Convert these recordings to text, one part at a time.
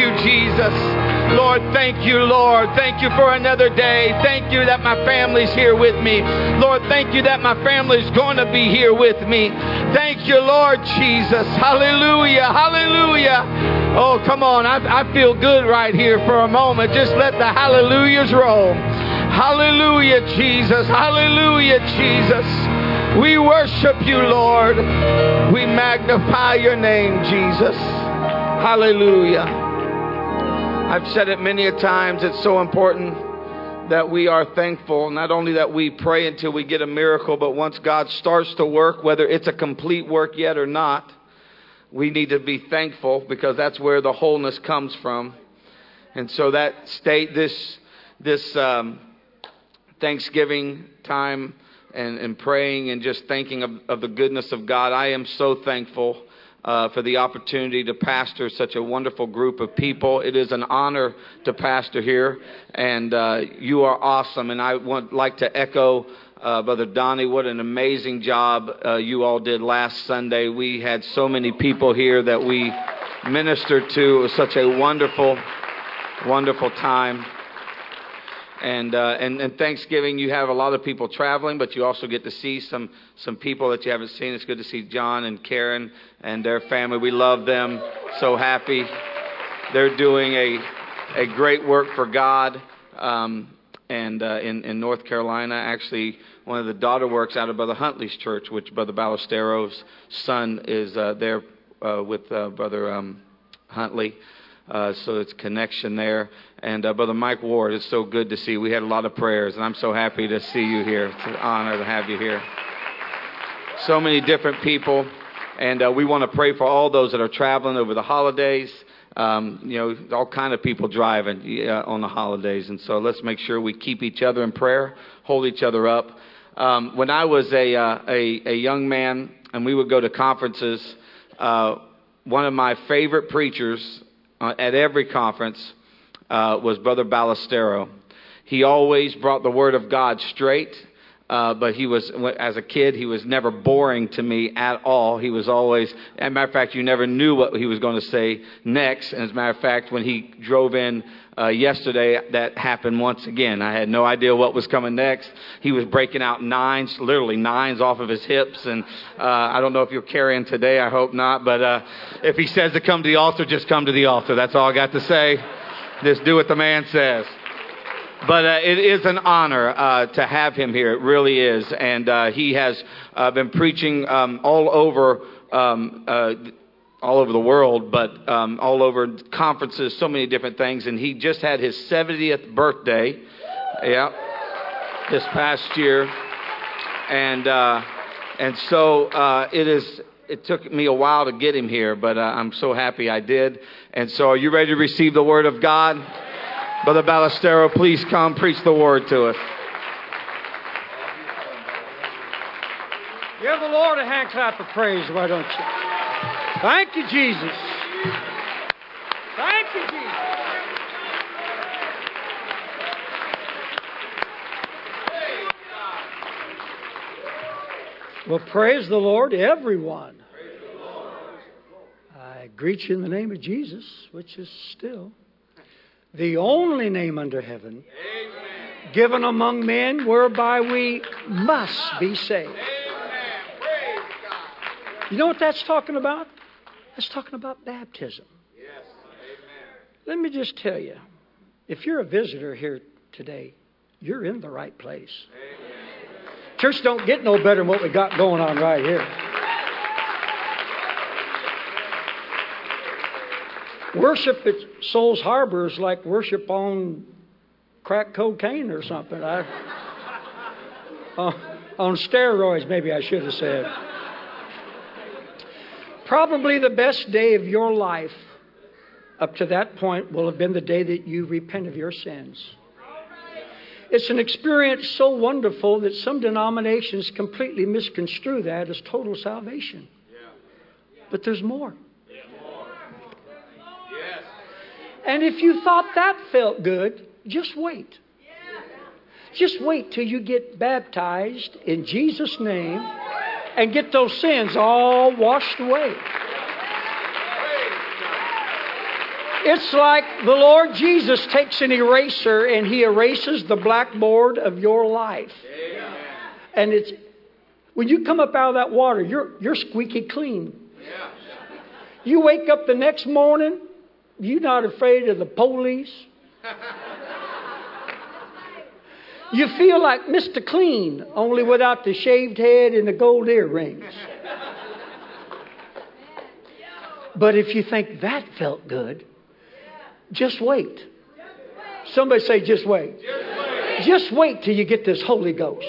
you, Jesus. Lord, thank you, Lord. Thank you for another day. Thank you that my family's here with me. Lord, thank you that my family's going to be here with me. Thank you, Lord Jesus. Hallelujah. Hallelujah. Oh, come on. I, I feel good right here for a moment. Just let the hallelujahs roll. Hallelujah, Jesus. Hallelujah, Jesus. We worship you, Lord. We magnify your name, Jesus. Hallelujah. I've said it many a times. It's so important that we are thankful. Not only that we pray until we get a miracle, but once God starts to work, whether it's a complete work yet or not, we need to be thankful because that's where the wholeness comes from. And so that state, this, this, um, Thanksgiving time and, and praying and just thinking of, of the goodness of God. I am so thankful uh, for the opportunity to pastor such a wonderful group of people. It is an honor to pastor here, and uh, you are awesome. And I would like to echo uh, Brother Donnie, what an amazing job uh, you all did last Sunday. We had so many people here that we ministered to. It was such a wonderful, wonderful time. And, uh, and, and Thanksgiving, you have a lot of people traveling, but you also get to see some, some people that you haven't seen. It's good to see John and Karen and their family. We love them. So happy. They're doing a, a great work for God. Um, and uh, in, in North Carolina, actually, one of the daughter works out of Brother Huntley's church, which Brother Ballestero's son is uh, there uh, with uh, Brother um, Huntley. Uh, so it's connection there. And uh, Brother Mike Ward, it's so good to see. We had a lot of prayers, and I'm so happy to see you here. It's an honor to have you here. So many different people, and uh, we want to pray for all those that are traveling over the holidays. Um, you know, all kind of people driving on the holidays, and so let's make sure we keep each other in prayer, hold each other up. Um, when I was a, uh, a, a young man, and we would go to conferences, uh, one of my favorite preachers uh, at every conference uh, was Brother Ballestero. He always brought the Word of God straight. Uh, but he was, as a kid, he was never boring to me at all. He was always, as a matter of fact, you never knew what he was going to say next. And as a matter of fact, when he drove in uh, yesterday, that happened once again. I had no idea what was coming next. He was breaking out nines, literally nines off of his hips. And uh, I don't know if you're carrying today. I hope not. But uh, if he says to come to the altar, just come to the altar. That's all I got to say. Just do what the man says. But uh, it is an honor uh, to have him here. It really is. And uh, he has uh, been preaching um, all over. Um, uh, all over the world, but um, all over conferences, so many different things. And he just had his 70th birthday, yeah, this past year, and uh, and so it is. It took me a while to get him here, but I'm so happy I did. And so, are you ready to receive the word of God? Brother Ballestero, please come preach the word to us. Give the Lord a hand clap of praise, why don't you? Thank you, Jesus. Thank you, Jesus. Well, praise the Lord, everyone. I greet you in the name of Jesus, which is still the only name under heaven Amen. given among men whereby we must be saved. You know what that's talking about? That's talking about baptism. Yes. Let me just tell you if you're a visitor here today, you're in the right place. Amen. Church don't get no better than what we got going on right here. Worship at Souls Harbor is like worship on crack cocaine or something. I, uh, on steroids, maybe I should have said. Probably the best day of your life up to that point will have been the day that you repent of your sins. It's an experience so wonderful that some denominations completely misconstrue that as total salvation. But there's more. And if you thought that felt good, just wait. Just wait till you get baptized in Jesus' name and get those sins all washed away. It's like the Lord Jesus takes an eraser and he erases the blackboard of your life. And it's when you come up out of that water, you're, you're squeaky clean. You wake up the next morning, you're not afraid of the police. You feel like Mr. Clean, only without the shaved head and the gold earrings. But if you think that felt good, just wait. Somebody say, just wait. Just wait till you get this Holy Ghost.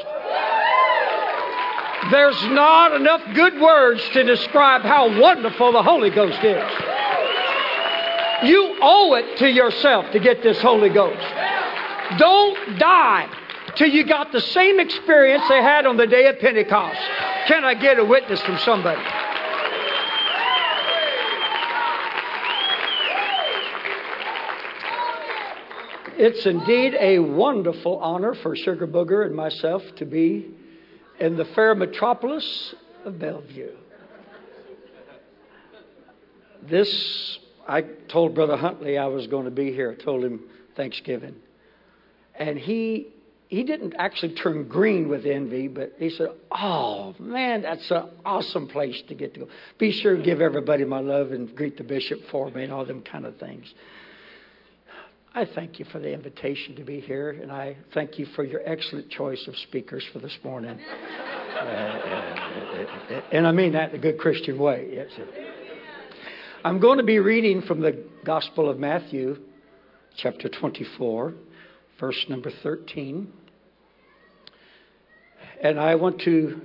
There's not enough good words to describe how wonderful the Holy Ghost is. You owe it to yourself to get this Holy Ghost. Don't die till you got the same experience they had on the day of Pentecost. Can I get a witness from somebody? It's indeed a wonderful honor for Sugar Booger and myself to be in the fair metropolis of Bellevue. This, I told Brother Huntley I was going to be here. I told him Thanksgiving. And he he didn't actually turn green with envy, but he said, Oh, man, that's an awesome place to get to go. Be sure to give everybody my love and greet the bishop for me and all them kind of things. I thank you for the invitation to be here, and I thank you for your excellent choice of speakers for this morning. uh, and I mean that in a good Christian way. Yes. I'm going to be reading from the Gospel of Matthew, chapter 24, verse number 13. And I want to,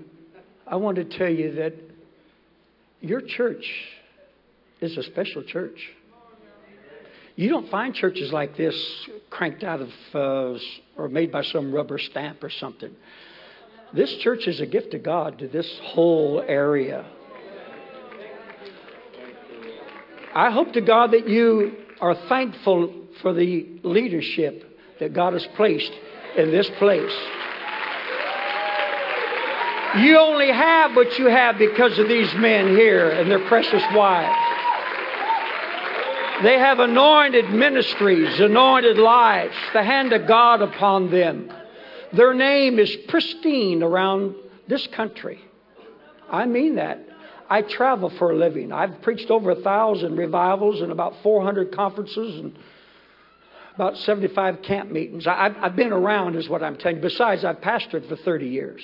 I want to tell you that your church is a special church. You don't find churches like this cranked out of uh, or made by some rubber stamp or something. This church is a gift of God to this whole area. I hope to God that you are thankful for the leadership that God has placed in this place. You only have what you have because of these men here and their precious wives. They have anointed ministries, anointed lives, the hand of God upon them. Their name is pristine around this country. I mean that. I travel for a living. I've preached over a thousand revivals and about 400 conferences and about 75 camp meetings. I've been around, is what I'm telling you. Besides, I've pastored for 30 years.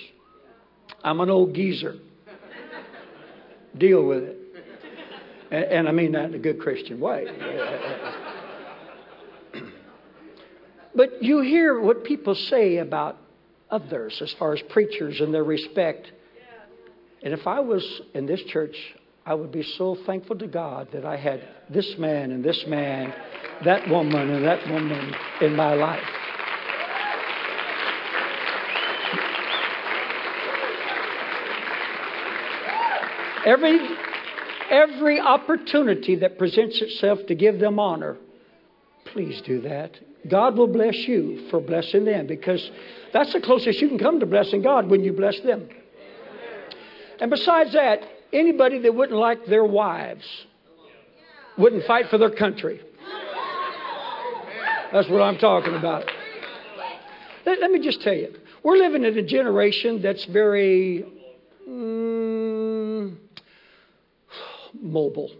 I'm an old geezer. Deal with it. And, and I mean that in a good Christian way. but you hear what people say about others as far as preachers and their respect. And if I was in this church, I would be so thankful to God that I had this man and this man, that woman and that woman in my life. Every, every opportunity that presents itself to give them honor, please do that. God will bless you for blessing them because that's the closest you can come to blessing God when you bless them. And besides that, anybody that wouldn't like their wives wouldn't fight for their country. That's what I'm talking about. Let, let me just tell you, we're living in a generation that's very. Mm, mobile.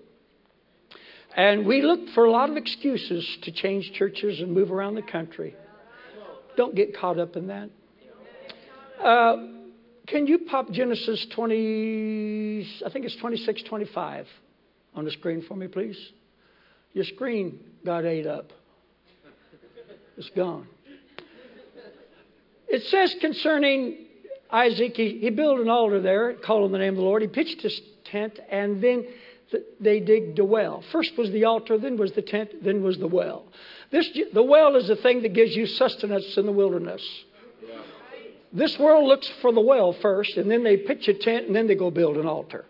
And we look for a lot of excuses to change churches and move around the country. Don't get caught up in that. Uh, can you pop Genesis 20, I think it's 26, 25 on the screen for me, please? Your screen got ate up. It's gone. It says concerning Isaac, he, he built an altar there, called on the name of the Lord. He pitched his tent, and then they digged a well. First was the altar, then was the tent, then was the well. This, the well is the thing that gives you sustenance in the wilderness. This world looks for the well first, and then they pitch a tent, and then they go build an altar.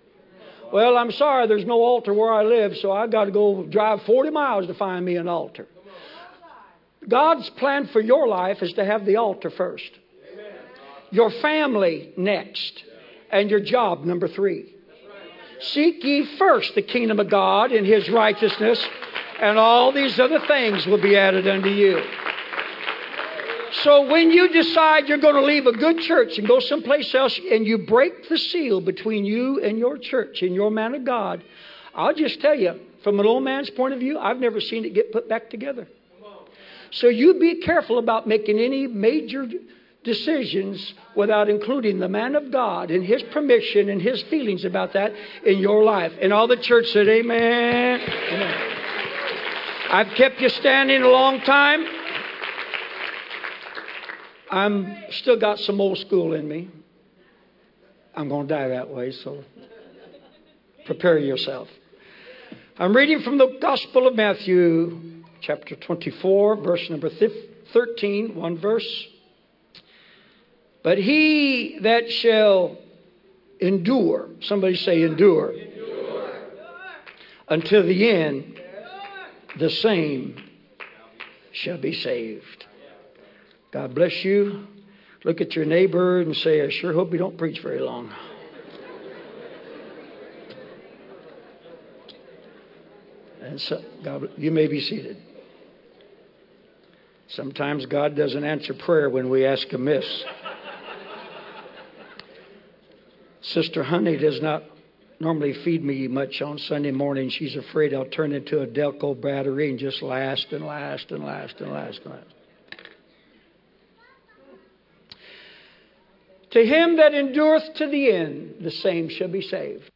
Well, I'm sorry, there's no altar where I live, so I've got to go drive 40 miles to find me an altar. God's plan for your life is to have the altar first, your family next, and your job number three. Seek ye first the kingdom of God and his righteousness, and all these other things will be added unto you. So when you decide you're going to leave a good church and go someplace else and you break the seal between you and your church and your man of God, I'll just tell you, from an old man's point of view, I've never seen it get put back together. So you be careful about making any major decisions without including the man of God and his permission and his feelings about that in your life. And all the church said, Amen. Amen. I've kept you standing a long time. I'm still got some old school in me. I'm going to die that way, so prepare yourself. I'm reading from the Gospel of Matthew, chapter 24, verse number 13, one verse. But he that shall endure, somebody say endure, endure. until the end, the same shall be saved. God bless you. Look at your neighbor and say, I sure hope you don't preach very long. And so, God, you may be seated. Sometimes God doesn't answer prayer when we ask amiss. Sister Honey does not normally feed me much on Sunday morning. She's afraid I'll turn into a Delco battery and just last and last and last and last and last. To him that endureth to the end, the same shall be saved.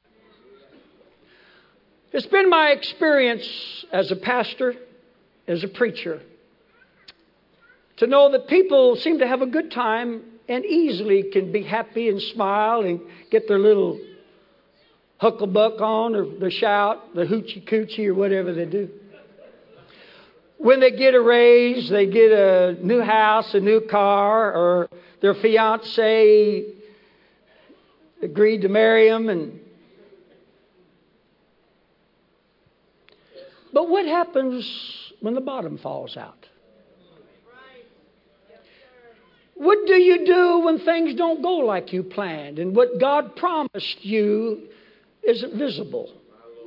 It's been my experience as a pastor, as a preacher, to know that people seem to have a good time and easily can be happy and smile and get their little hucklebuck on or the shout, the hoochie coochie or whatever they do. When they get a raise, they get a new house, a new car, or their fiance agreed to marry him and But what happens when the bottom falls out? What do you do when things don't go like you planned and what God promised you isn't visible?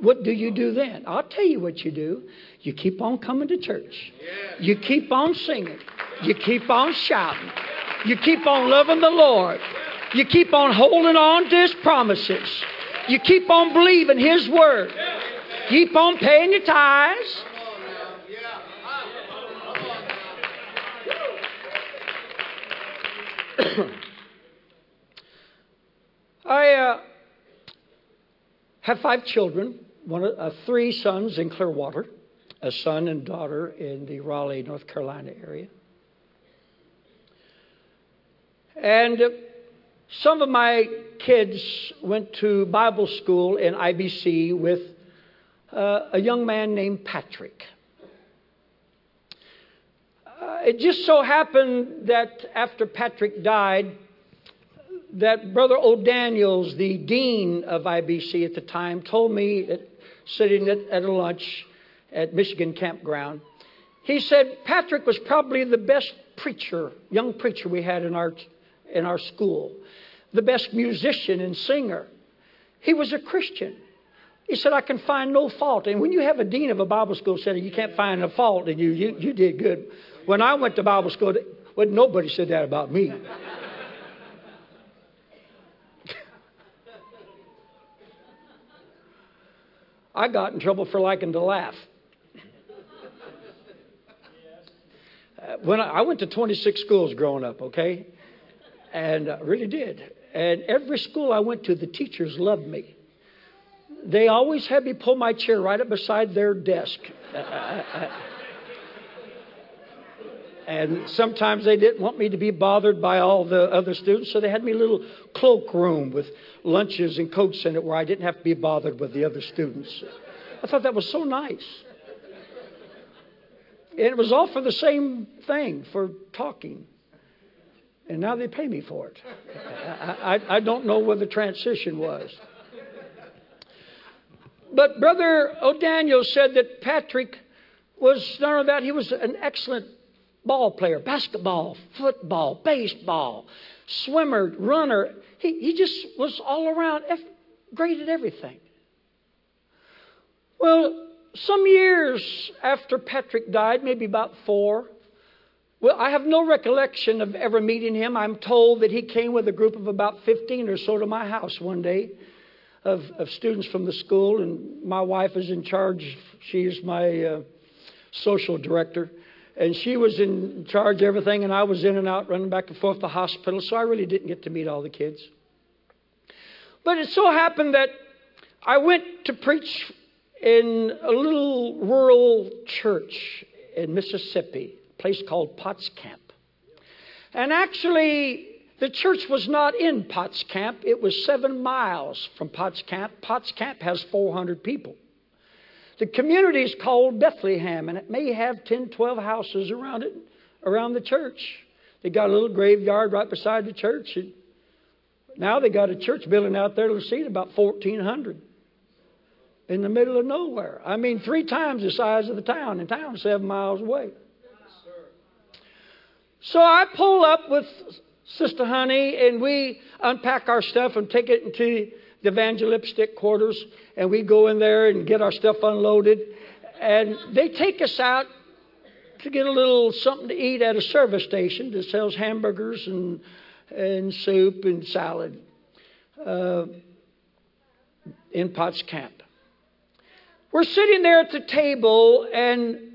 What do you do then? I'll tell you what you do. You keep on coming to church. You keep on singing. You keep on shouting. You keep on loving the Lord. You keep on holding on to His promises. You keep on believing His word. Keep on paying your tithes. I uh, have five children, one, uh, three sons in Clearwater, a son and daughter in the Raleigh, North Carolina area. And some of my kids went to Bible school in IBC with uh, a young man named Patrick. Uh, it just so happened that after Patrick died, that Brother O'Daniels, the dean of IBC at the time, told me, at, sitting at, at a lunch at Michigan Campground, he said Patrick was probably the best preacher, young preacher we had in our, in our school, the best musician and singer. He was a Christian. He said, I can find no fault. And when you have a dean of a Bible school saying you can't find a fault in you, you, you did good. When I went to Bible school, well, nobody said that about me. I got in trouble for liking to laugh. Uh, when I, I, went to 26 schools growing up, okay, and I really did. And every school I went to, the teachers loved me. They always had me pull my chair right up beside their desk. and sometimes they didn't want me to be bothered by all the other students, so they had me a little cloakroom with lunches and coats in it where I didn't have to be bothered with the other students. I thought that was so nice. And it was all for the same thing, for talking. And now they pay me for it. I, I, I don't know where the transition was. But Brother O'Daniel said that Patrick was none of that. He was an excellent ball player, basketball, football, baseball, swimmer, runner. He, he just was all around great at everything. Well, some years after Patrick died, maybe about four, well, I have no recollection of ever meeting him. I'm told that he came with a group of about 15 or so to my house one day of, of students from the school, and my wife is in charge. She is my uh, social director. And she was in charge of everything, and I was in and out running back and forth to the hospital, so I really didn't get to meet all the kids. But it so happened that I went to preach in a little rural church in Mississippi, place called Potts Camp. And actually, the church was not in Potts Camp, it was seven miles from Potts Camp. Potts Camp has 400 people. The community is called Bethlehem, and it may have 10, 12 houses around it, around the church. They got a little graveyard right beside the church. And now they got a church building out there that'll seat about 1,400 in the middle of nowhere. I mean, three times the size of the town, and town seven miles away. So I pull up with Sister Honey, and we unpack our stuff and take it into the evangelistic quarters, and we go in there and get our stuff unloaded. And they take us out to get a little something to eat at a service station that sells hamburgers and, and soup and salad uh, in Potts Camp. We're sitting there at the table, and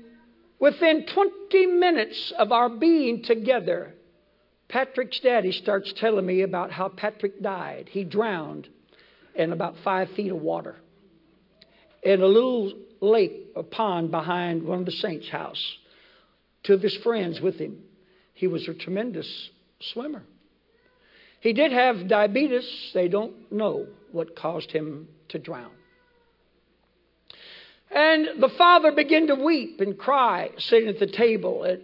within 20 minutes of our being together, Patrick's daddy starts telling me about how Patrick died. He drowned in about five feet of water in a little lake, a pond behind one of the saints' house. Two of his friends with him. He was a tremendous swimmer. He did have diabetes. They don't know what caused him to drown. And the father began to weep and cry sitting at the table. And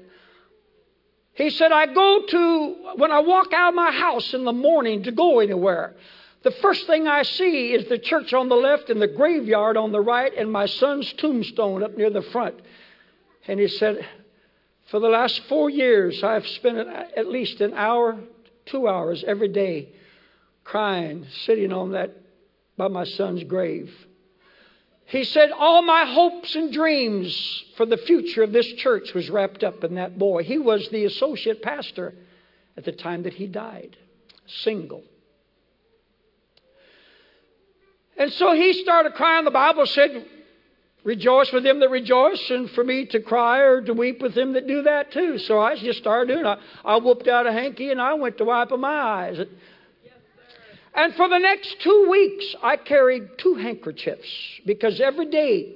he said, I go to, when I walk out of my house in the morning to go anywhere, the first thing I see is the church on the left and the graveyard on the right and my son's tombstone up near the front. And he said, For the last four years, I've spent at least an hour, two hours every day crying, sitting on that by my son's grave. He said, All my hopes and dreams for the future of this church was wrapped up in that boy. He was the associate pastor at the time that he died, single. And so he started crying. The Bible said, Rejoice with them that rejoice, and for me to cry or to weep with them that do that too. So I just started doing it. I, I whooped out a hanky and I went to wipe my eyes. And for the next two weeks, I carried two handkerchiefs because every day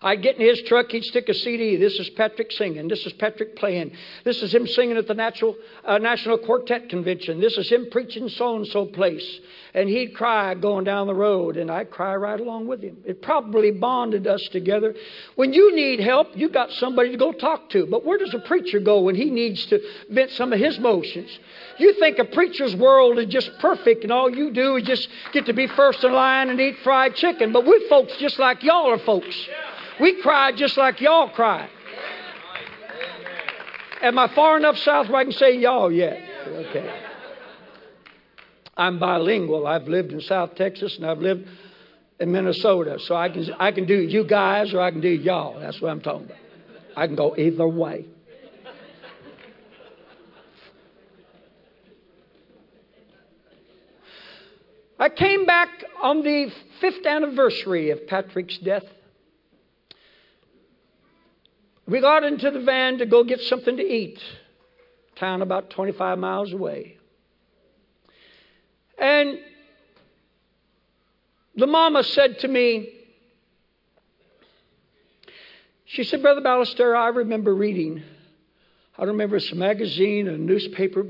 I'd get in his truck, he'd stick a CD. This is Patrick singing. This is Patrick playing. This is him singing at the Natural, uh, National Quartet Convention. This is him preaching so and so place. And he'd cry going down the road, and I'd cry right along with him. It probably bonded us together. When you need help, you got somebody to go talk to. But where does a preacher go when he needs to vent some of his emotions? You think a preacher's world is just perfect and all you do is just get to be first in line and eat fried chicken. But we're folks just like y'all are folks. We cry just like y'all cry. Am I far enough south where I can say y'all yet? Okay. I'm bilingual. I've lived in South Texas and I've lived in Minnesota. So I can, I can do you guys or I can do y'all. That's what I'm talking about. I can go either way. I came back on the fifth anniversary of Patrick's death. We got into the van to go get something to eat, town about 25 miles away. And the mama said to me, she said, Brother Ballister, I remember reading, I don't remember it's a magazine, a newspaper,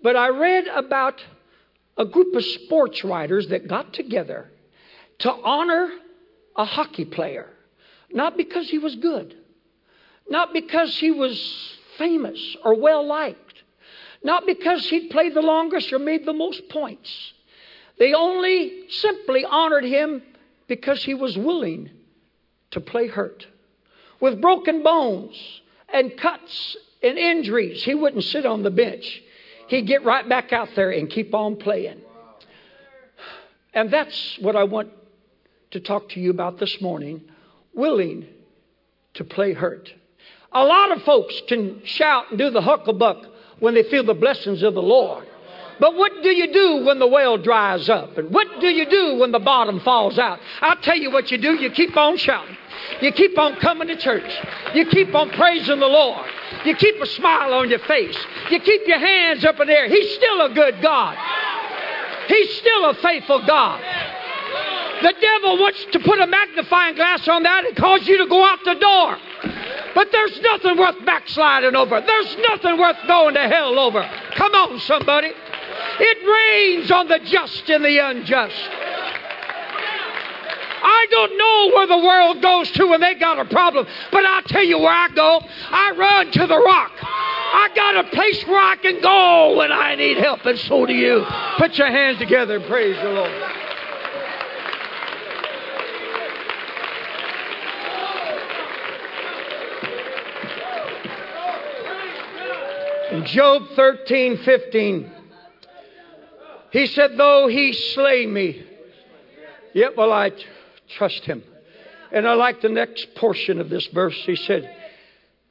but I read about a group of sports writers that got together to honor a hockey player. Not because he was good, not because he was famous or well liked, not because he'd played the longest or made the most points. They only simply honored him because he was willing to play hurt. With broken bones and cuts and injuries, he wouldn't sit on the bench. He'd get right back out there and keep on playing. And that's what I want to talk to you about this morning. willing to play hurt. A lot of folks can shout and do the hucklebuck when they feel the blessings of the Lord. But what do you do when the well dries up? And what do you do when the bottom falls out? I'll tell you what you do. You keep on shouting. You keep on coming to church. You keep on praising the Lord. You keep a smile on your face. You keep your hands up in the air. He's still a good God. He's still a faithful God. The devil wants to put a magnifying glass on that and cause you to go out the door. But there's nothing worth backsliding over. There's nothing worth going to hell over. Come on, somebody. It rains on the just and the unjust. I don't know where the world goes to when they got a problem, but I'll tell you where I go. I run to the rock. I got a place where I can go when I need help, and so do you. Put your hands together and praise the Lord. In Job 13, 15, he said, Though he slay me, yet will I trust him. And I like the next portion of this verse. He said,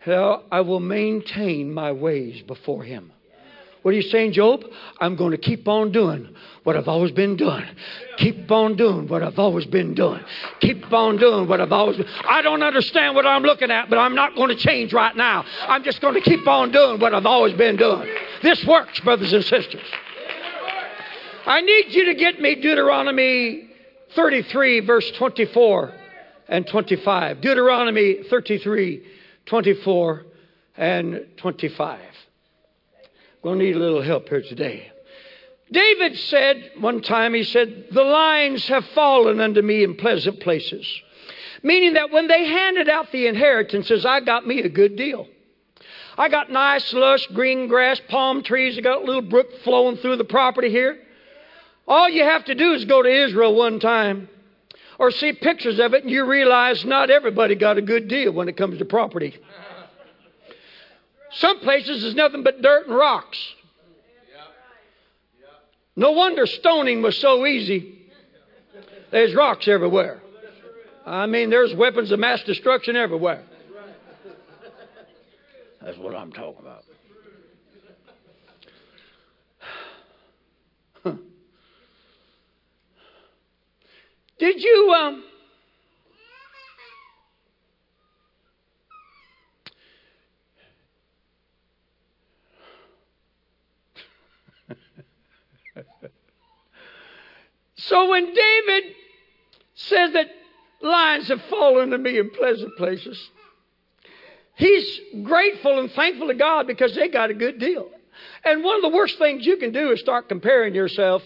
I will maintain my ways before him. What are you saying, Job? I'm going to keep on doing what I've always been doing. Keep on doing what I've always been doing. Keep on doing what I've always been. I don't understand what I'm looking at, but I'm not going to change right now. I'm just going to keep on doing what I've always been doing. This works, brothers and sisters. I need you to get me Deuteronomy 33, verse 24 and 25. Deuteronomy 33, 24 and 25. Going to need a little help here today. David said one time, he said, The lines have fallen unto me in pleasant places. Meaning that when they handed out the inheritances, I got me a good deal. I got nice, lush, green grass, palm trees. I got a little brook flowing through the property here. All you have to do is go to Israel one time or see pictures of it, and you realize not everybody got a good deal when it comes to property. Some places is nothing but dirt and rocks. No wonder stoning was so easy. There's rocks everywhere. I mean, there's weapons of mass destruction everywhere. That's what I'm talking about. Did you um, So when David says that lines have fallen to me in pleasant places, he's grateful and thankful to God because they got a good deal. And one of the worst things you can do is start comparing yourself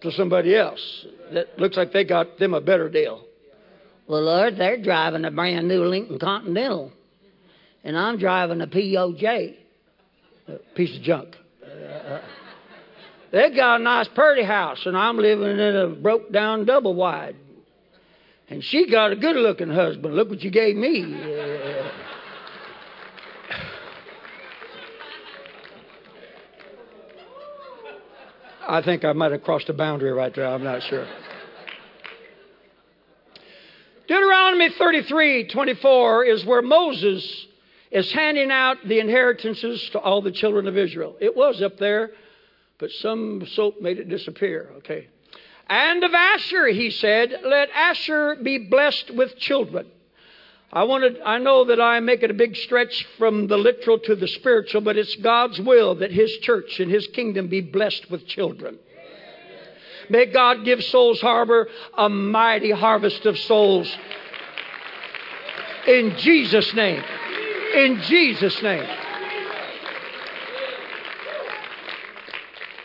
to somebody else that looks like they got them a better deal. Well, Lord, they're driving a brand new Lincoln Continental, and I'm driving a POJ. A piece of junk. They got a nice pretty house, and I'm living in a broke down double wide. And she got a good looking husband. Look what you gave me. Uh, I think I might have crossed a boundary right there. I'm not sure. Deuteronomy 33 24 is where Moses is handing out the inheritances to all the children of Israel. It was up there but some soap made it disappear. Okay. And of Asher, he said, let Asher be blessed with children. I wanted, I know that I make it a big stretch from the literal to the spiritual, but it's God's will that His church and His kingdom be blessed with children. May God give Souls Harbor a mighty harvest of souls. In Jesus' name. In Jesus' name.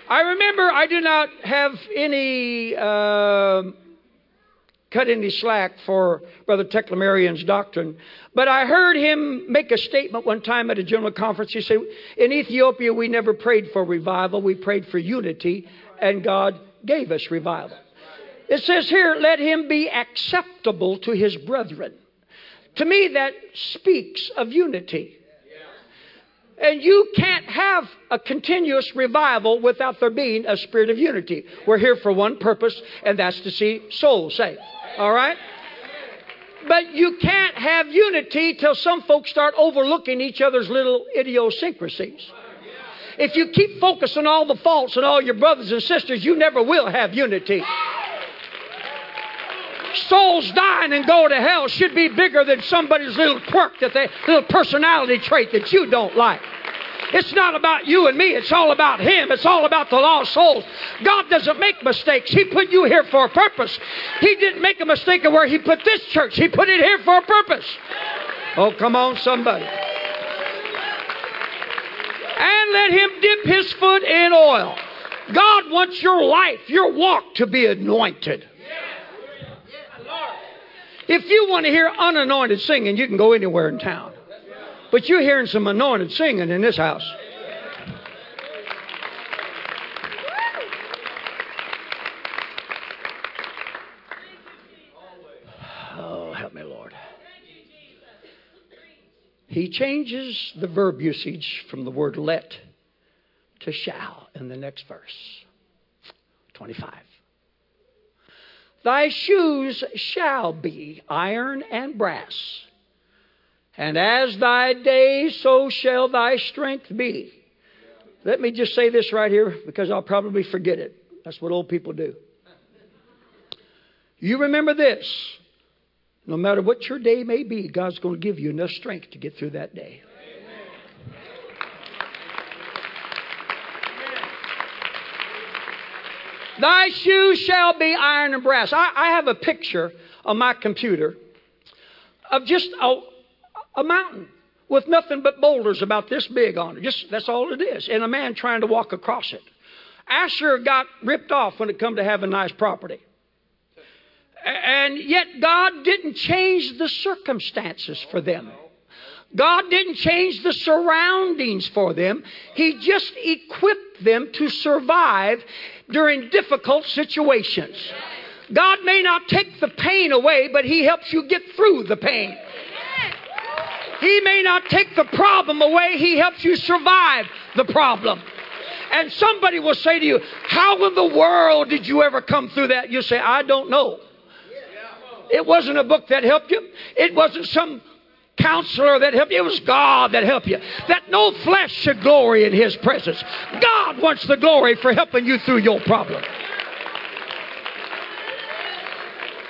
I remember I did not have any uh, cut any slack for Brother Teklemariam's doctrine, but I heard him make a statement one time at a general conference. He said, "In Ethiopia, we never prayed for revival; we prayed for unity, and God gave us revival." It says here, "Let him be acceptable to his brethren." To me, that speaks of unity. And you can't have a continuous revival without there being a spirit of unity. We're here for one purpose, and that's to see souls saved. All right? But you can't have unity till some folks start overlooking each other's little idiosyncrasies. If you keep focusing on all the faults and all your brothers and sisters, you never will have unity. Souls dying and go to hell should be bigger than somebody's little quirk that they little personality trait that you don't like. It's not about you and me. It's all about Him. It's all about the lost souls. God doesn't make mistakes. He put you here for a purpose. He didn't make a mistake of where He put this church. He put it here for a purpose. Oh, come on, somebody. And let Him dip His foot in oil. God wants your life, your walk to be anointed. If you want to hear unanointed singing, you can go anywhere in town. But you're hearing some anointed singing in this house. Oh, help me, Lord. He changes the verb usage from the word let to shall in the next verse. 25. Thy shoes shall be iron and brass and as thy day, so shall thy strength be. Let me just say this right here because I'll probably forget it. That's what old people do. You remember this. No matter what your day may be, God's going to give you enough strength to get through that day. Thy shoes shall be iron and brass. I, I have a picture on my computer of just a, a mountain with nothing but boulders about this big on it. Just that's all it is. And a man trying to walk across it. Asher got ripped off when it come to having nice property. And yet God didn't change the circumstances for them. God didn't change the surroundings for them. He just equipped them to survive during difficult situations. God may not take the pain away, but He helps you get through the pain. He may not take the problem away, He helps you survive the problem. And somebody will say to you, How in the world did you ever come through that? You say, I don't know. It wasn't a book that helped you, it wasn't some counselor that helped you. It was God that helped you. That no flesh should glory in His presence. God wants the glory for helping you through your problem.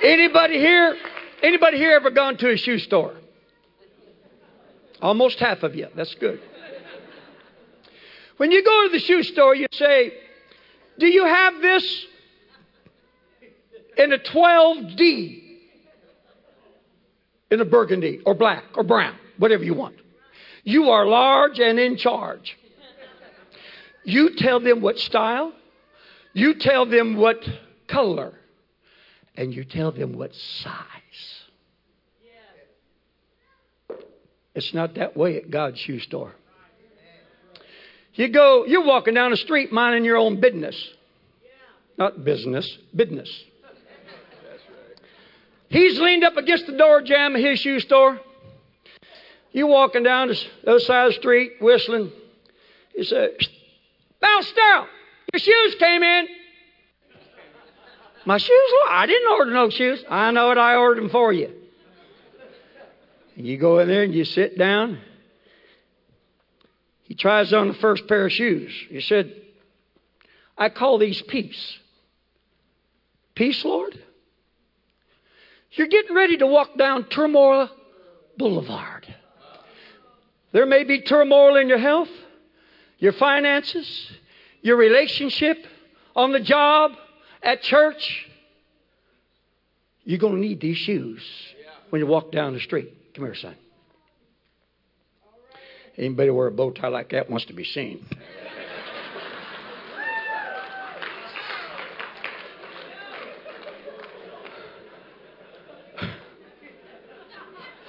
Anybody here? Anybody here ever gone to a shoe store? Almost half of you. That's good. When you go to the shoe store, you say, Do you have this in a 12D? In a burgundy or black or brown, whatever you want. You are large and in charge. You tell them what style, you tell them what color, and you tell them what size. It's not that way at God's shoe store. You go, you're walking down the street minding your own business. Not business, business. He's leaned up against the door jamb of his shoe store. You walking down the other side of the street whistling. He said, Bounce down. Your shoes came in. My shoes? I didn't order no shoes. I know it. I ordered them for you. And You go in there and you sit down. He tries on the first pair of shoes. He said, I call these peace. Peace, Lord? You're getting ready to walk down Turmoil Boulevard. There may be turmoil in your health, your finances, your relationship, on the job, at church. You're going to need these shoes when you walk down the street. Come here, son. Anybody wear a bow tie like that wants to be seen.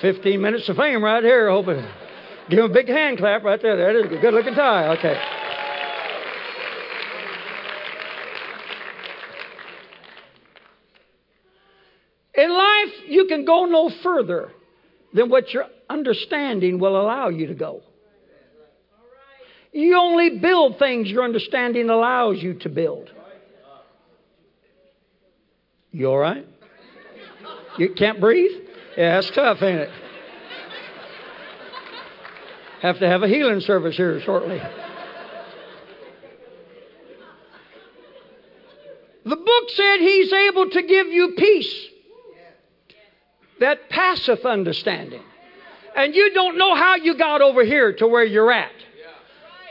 Fifteen minutes of fame right here. It, give him a big hand clap right there. That is a good looking tie. Okay. In life, you can go no further than what your understanding will allow you to go. You only build things your understanding allows you to build. You all right? You can't breathe? Yeah, it's tough, ain't it? Have to have a healing service here shortly. The book said he's able to give you peace that passeth understanding. And you don't know how you got over here to where you're at.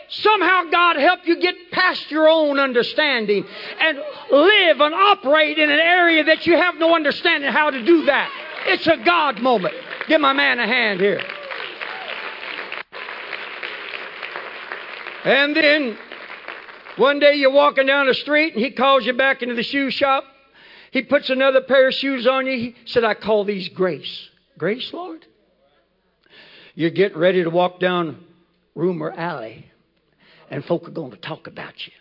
Somehow God helped you get past your own understanding and live and operate in an area that you have no understanding how to do that. It's a God moment. Give my man a hand here. And then one day you're walking down the street and he calls you back into the shoe shop. He puts another pair of shoes on you. He said, I call these grace. Grace, Lord? You're getting ready to walk down rumor alley and folk are going to talk about you.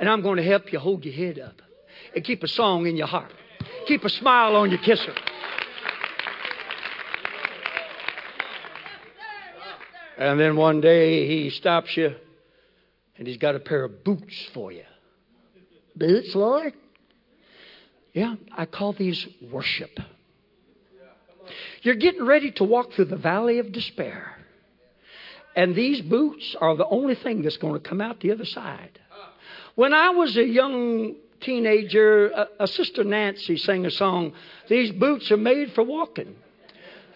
And I'm going to help you hold your head up and keep a song in your heart. Keep a smile on your kisser. And then one day he stops you and he's got a pair of boots for you. Boots, Lord? Yeah, I call these worship. You're getting ready to walk through the valley of despair. And these boots are the only thing that's going to come out the other side. When I was a young teenager, a, a sister Nancy sang a song, These boots are made for walking.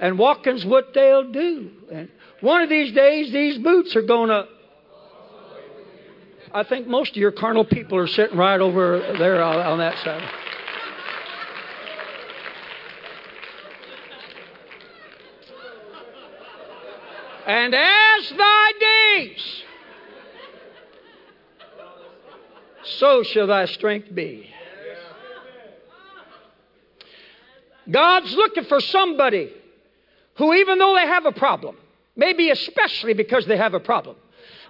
And walking's what they'll do. And one of these days, these boots are going to. I think most of your carnal people are sitting right over there on that side. And as thy days, so shall thy strength be. God's looking for somebody who, even though they have a problem, maybe especially because they have a problem,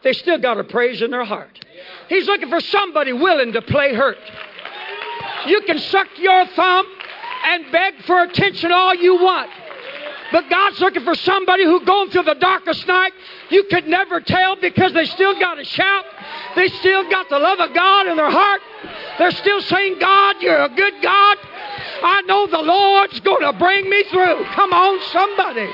they still got a praise in their heart. He's looking for somebody willing to play hurt. You can suck your thumb and beg for attention all you want. But God's looking for somebody who going through the darkest night, you could never tell because they still got a shout. They still got the love of God in their heart. They're still saying, God, you're a good God. I know the Lord's going to bring me through. Come on, somebody.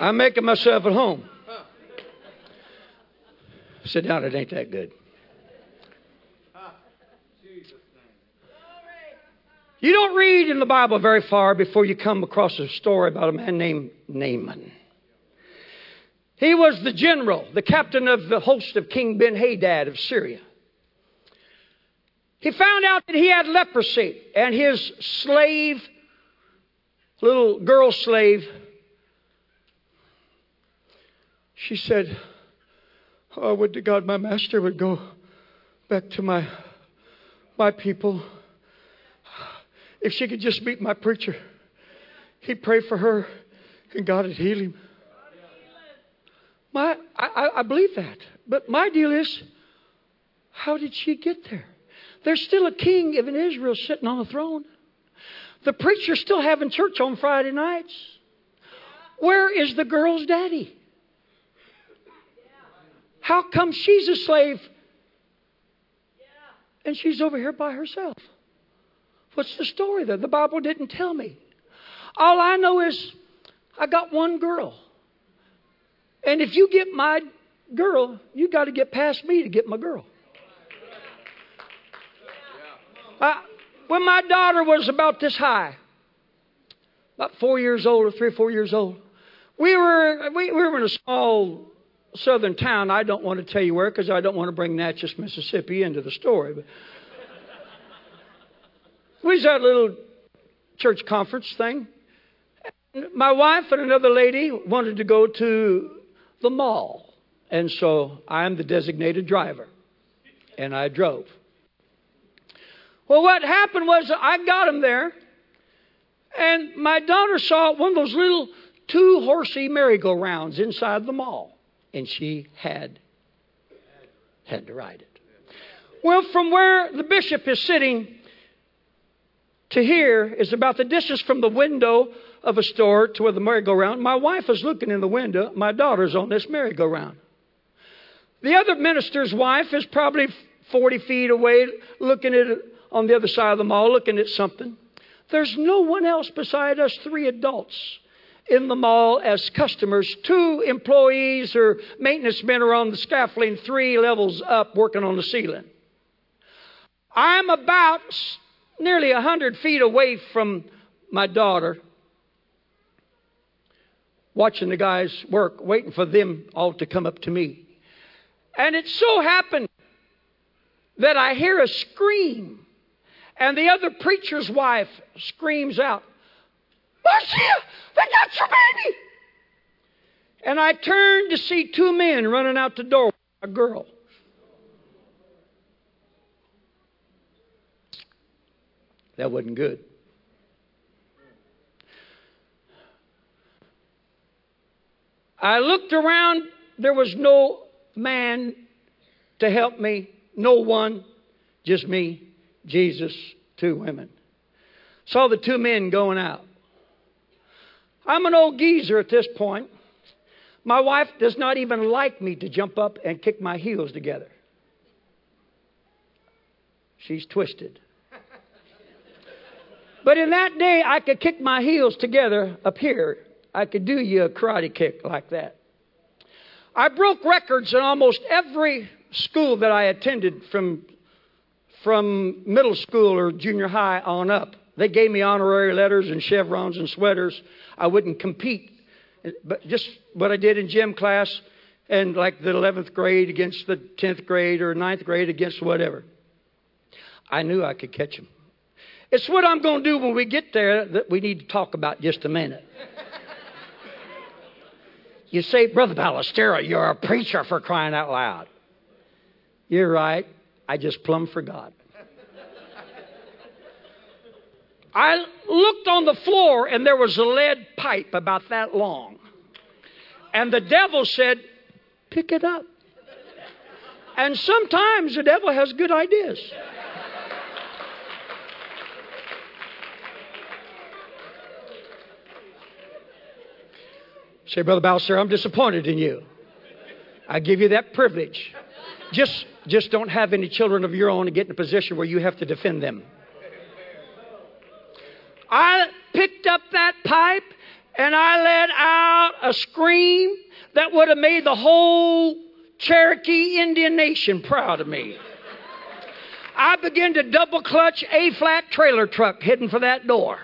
I'm making myself at home. Sit down, it ain't that good. You don't read in the Bible very far before you come across a story about a man named Naaman. He was the general, the captain of the host of King Ben Hadad of Syria. He found out that he had leprosy, and his slave, little girl slave, she said, Oh, would to God my master would go back to my, my people. If she could just meet my preacher, he'd pray for her and God would heal him. My, I, I believe that. But my deal is, how did she get there? There's still a king of Israel sitting on the throne. The preacher's still having church on Friday nights. Where is the girl's daddy? How come she's a slave and she's over here by herself? What's the story there? The Bible didn't tell me. All I know is I got one girl. And if you get my girl, you got to get past me to get my girl. I, when my daughter was about this high, about four years old or three or four years old, we were we, we were in a small southern town. I don't want to tell you where because I don't want to bring Natchez, Mississippi into the story. But we was at a little church conference thing. And my wife and another lady wanted to go to the mall. And so I'm the designated driver. And I drove. Well, what happened was I got them there. And my daughter saw one of those little two horsey merry-go-rounds inside the mall and she had had to ride it. Well, from where the bishop is sitting to here is about the distance from the window of a store to where the merry-go-round. My wife is looking in the window. My daughter's on this merry-go-round. The other minister's wife is probably 40 feet away, looking at it on the other side of the mall, looking at something. There's no one else beside us three adults in the mall as customers. Two employees or maintenance men are on the scaffolding, three levels up, working on the ceiling. I'm about nearly 100 feet away from my daughter, watching the guys work, waiting for them all to come up to me. And it so happened that I hear a scream, and the other preacher's wife screams out, Marcia, they got your baby! And I turned to see two men running out the door, a girl. That wasn't good. I looked around, there was no man to help me, no one, just me, Jesus, two women. Saw the two men going out. I'm an old geezer at this point. My wife does not even like me to jump up and kick my heels together. She's twisted. But in that day, I could kick my heels together up here. I could do you a karate kick like that. I broke records in almost every school that I attended from, from middle school or junior high on up. They gave me honorary letters and chevrons and sweaters. I wouldn't compete, but just what I did in gym class and like the 11th grade against the 10th grade or 9th grade against whatever. I knew I could catch them. It's what I'm going to do when we get there that we need to talk about just a minute. you say, Brother Ballestero, you're a preacher for crying out loud. You're right. I just plumb forgot. I looked on the floor and there was a lead pipe about that long. And the devil said, Pick it up. And sometimes the devil has good ideas. Say, Brother Balser, I'm disappointed in you. I give you that privilege. Just, just don't have any children of your own and get in a position where you have to defend them. I picked up that pipe and I let out a scream that would have made the whole Cherokee Indian Nation proud of me. I began to double clutch a flat trailer truck heading for that door.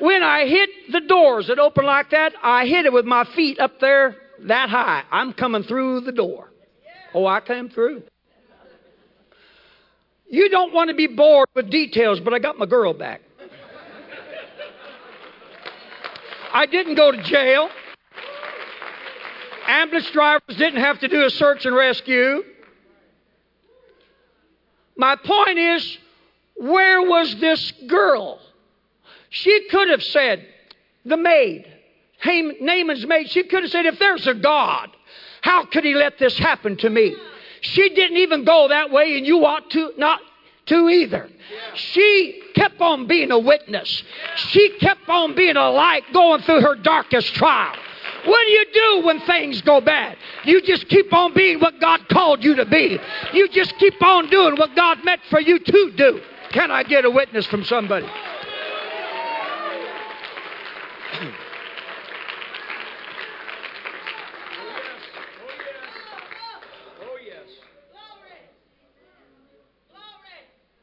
When I hit the doors that open like that, I hit it with my feet up there that high. I'm coming through the door. Oh, I came through. You don't want to be bored with details, but I got my girl back. I didn't go to jail. Ambulance drivers didn't have to do a search and rescue. My point is, where was this girl? She could have said, the maid, Naaman's maid, she could have said, if there's a God, how could he let this happen to me? She didn't even go that way, and you ought to not to either. She kept on being a witness. She kept on being a light going through her darkest trial. What do you do when things go bad? You just keep on being what God called you to be. You just keep on doing what God meant for you to do. Can I get a witness from somebody?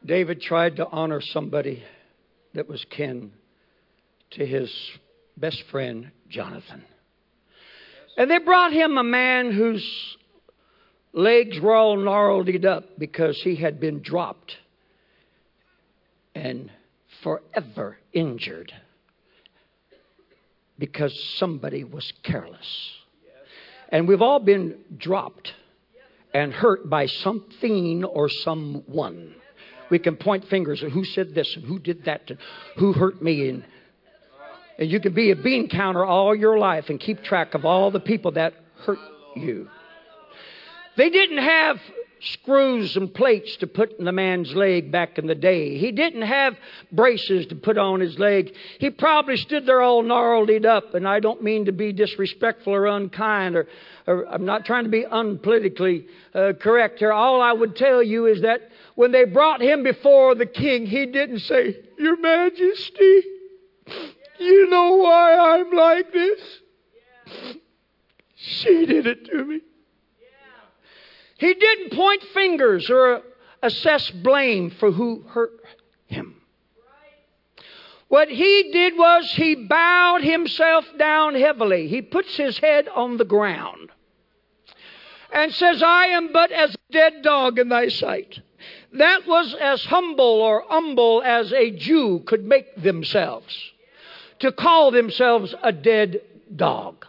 David tried to honor somebody that was kin to his best friend, Jonathan. And they brought him a man whose legs were all gnarled up because he had been dropped and forever injured because somebody was careless. And we've all been dropped and hurt by something or someone. We can point fingers at who said this and who did that and who hurt me. And, and you can be a bean counter all your life and keep track of all the people that hurt you. They didn't have screws and plates to put in the man's leg back in the day. He didn't have braces to put on his leg. He probably stood there all gnarled up, and I don't mean to be disrespectful or unkind, or, or I'm not trying to be unpolitically uh, correct here. All I would tell you is that when they brought him before the king, he didn't say, Your Majesty, you know why I'm like this? She did it to me. He didn't point fingers or assess blame for who hurt him. What he did was he bowed himself down heavily. He puts his head on the ground and says, I am but as a dead dog in thy sight. That was as humble or humble as a Jew could make themselves to call themselves a dead dog.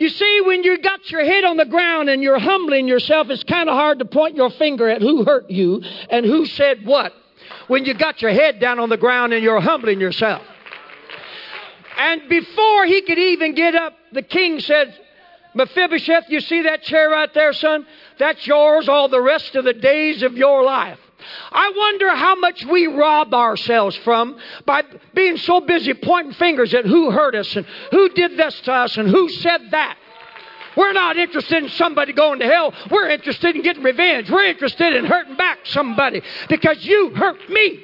You see, when you got your head on the ground and you're humbling yourself, it's kind of hard to point your finger at who hurt you and who said what. When you got your head down on the ground and you're humbling yourself. And before he could even get up, the king said, Mephibosheth, you see that chair right there, son? That's yours all the rest of the days of your life. I wonder how much we rob ourselves from by being so busy pointing fingers at who hurt us and who did this to us and who said that. We're not interested in somebody going to hell. We're interested in getting revenge. We're interested in hurting back somebody because you hurt me.